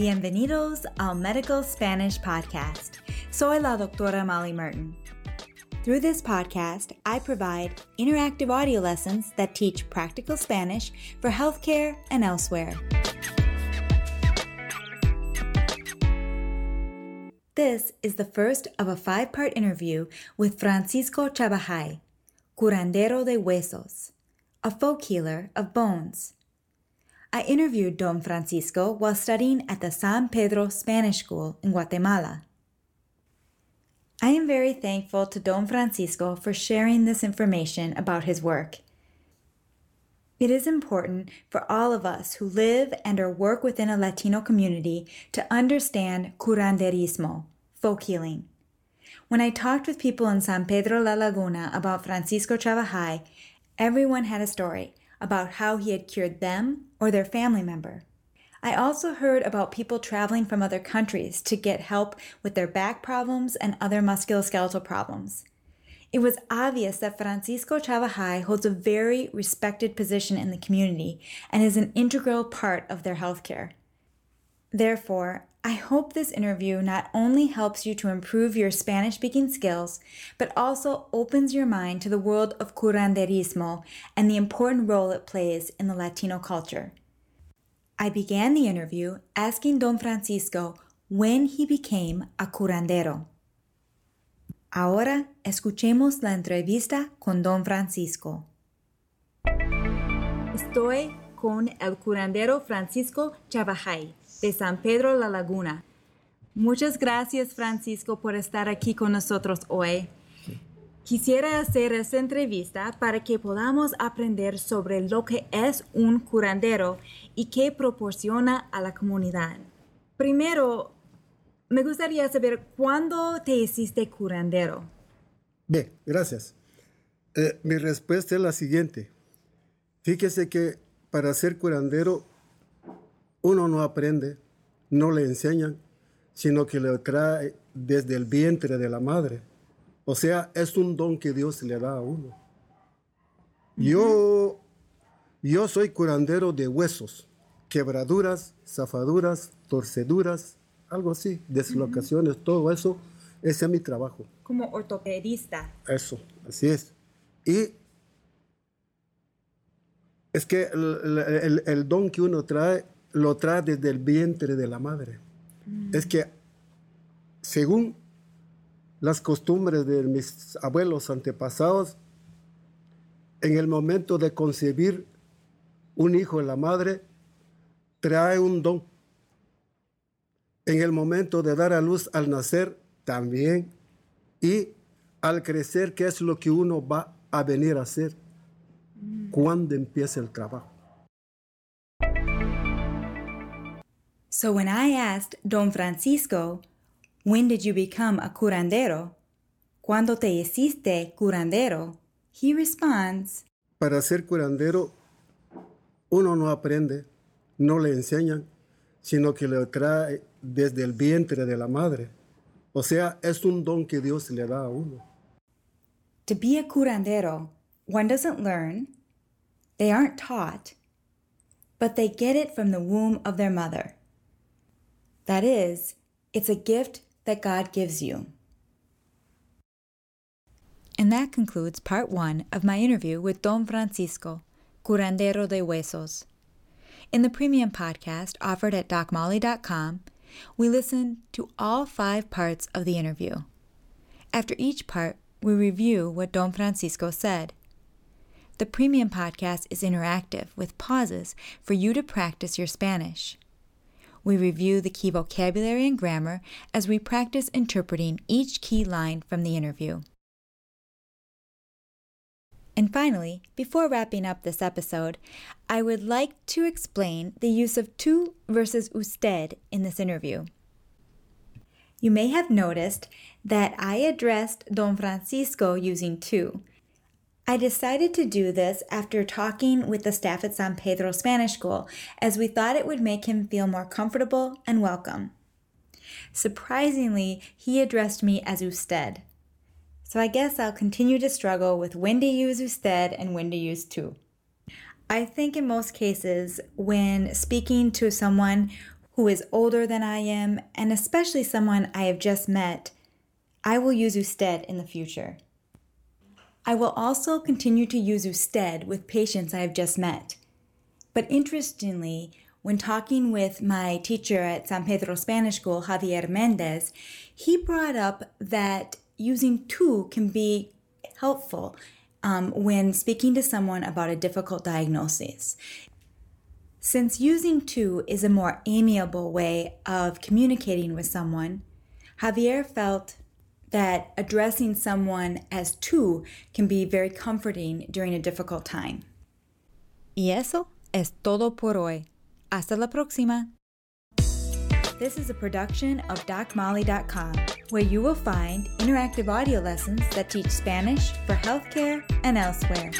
Bienvenidos al Medical Spanish Podcast. Soy la doctora Molly Martin. Through this podcast, I provide interactive audio lessons that teach practical Spanish for healthcare and elsewhere. This is the first of a five part interview with Francisco Chabajay, curandero de huesos, a folk healer of bones. I interviewed Don Francisco while studying at the San Pedro Spanish School in Guatemala. I am very thankful to Don Francisco for sharing this information about his work. It is important for all of us who live and or work within a Latino community to understand curanderismo, folk healing. When I talked with people in San Pedro La Laguna about Francisco Chabajay, everyone had a story about how he had cured them or their family member. I also heard about people traveling from other countries to get help with their back problems and other musculoskeletal problems. It was obvious that Francisco Chabajay holds a very respected position in the community and is an integral part of their healthcare. Therefore, I hope this interview not only helps you to improve your Spanish speaking skills, but also opens your mind to the world of curanderismo and the important role it plays in the Latino culture. I began the interview asking Don Francisco when he became a curandero. Ahora escuchemos la entrevista con Don Francisco. Estoy con el curandero Francisco Chabajay de San Pedro La Laguna. Muchas gracias Francisco por estar aquí con nosotros hoy. Quisiera hacer esta entrevista para que podamos aprender sobre lo que es un curandero y qué proporciona a la comunidad. Primero, me gustaría saber cuándo te hiciste curandero. Bien, gracias. Eh, mi respuesta es la siguiente. Fíjese que para ser curandero uno no aprende, no le enseñan, sino que le trae desde el vientre de la madre. O sea, es un don que Dios le da a uno. Yo, yo soy curandero de huesos, quebraduras, zafaduras, torceduras, algo así, deslocaciones, todo eso, ese es mi trabajo. Como ortopedista. Eso, así es. Y es que el don que uno trae lo trae desde el vientre de la madre. Mm. Es que, según las costumbres de mis abuelos antepasados, en el momento de concebir un hijo en la madre, trae un don. En el momento de dar a luz al nacer, también. Y al crecer, ¿qué es lo que uno va a venir a hacer? Mm. Cuando empieza el trabajo. So when I asked Don Francisco, when did you become a curandero? ¿Cuándo te hiciste curandero? He responds, Para ser curandero, uno no aprende, no le enseñan, sino que le trae desde el vientre de la madre. O sea, es un don que Dios le da a uno. To be a curandero, one doesn't learn, they aren't taught, but they get it from the womb of their mother. That is, it's a gift that God gives you. And that concludes part one of my interview with Don Francisco, curandero de huesos. In the premium podcast offered at docmolly.com, we listen to all five parts of the interview. After each part, we review what Don Francisco said. The premium podcast is interactive with pauses for you to practice your Spanish. We review the key vocabulary and grammar as we practice interpreting each key line from the interview. And finally, before wrapping up this episode, I would like to explain the use of tú versus usted in this interview. You may have noticed that I addressed Don Francisco using tú, I decided to do this after talking with the staff at San Pedro Spanish School, as we thought it would make him feel more comfortable and welcome. Surprisingly, he addressed me as usted. So I guess I'll continue to struggle with when to use usted and when to use tú. I think in most cases, when speaking to someone who is older than I am, and especially someone I have just met, I will use usted in the future. I will also continue to use usted with patients I have just met. But interestingly, when talking with my teacher at San Pedro Spanish School, Javier Mendez, he brought up that using tú can be helpful um, when speaking to someone about a difficult diagnosis. Since using tú is a more amiable way of communicating with someone, Javier felt that addressing someone as tú can be very comforting during a difficult time. Y eso es todo por hoy. Hasta la próxima. This is a production of DocMolly.com, where you will find interactive audio lessons that teach Spanish for healthcare and elsewhere.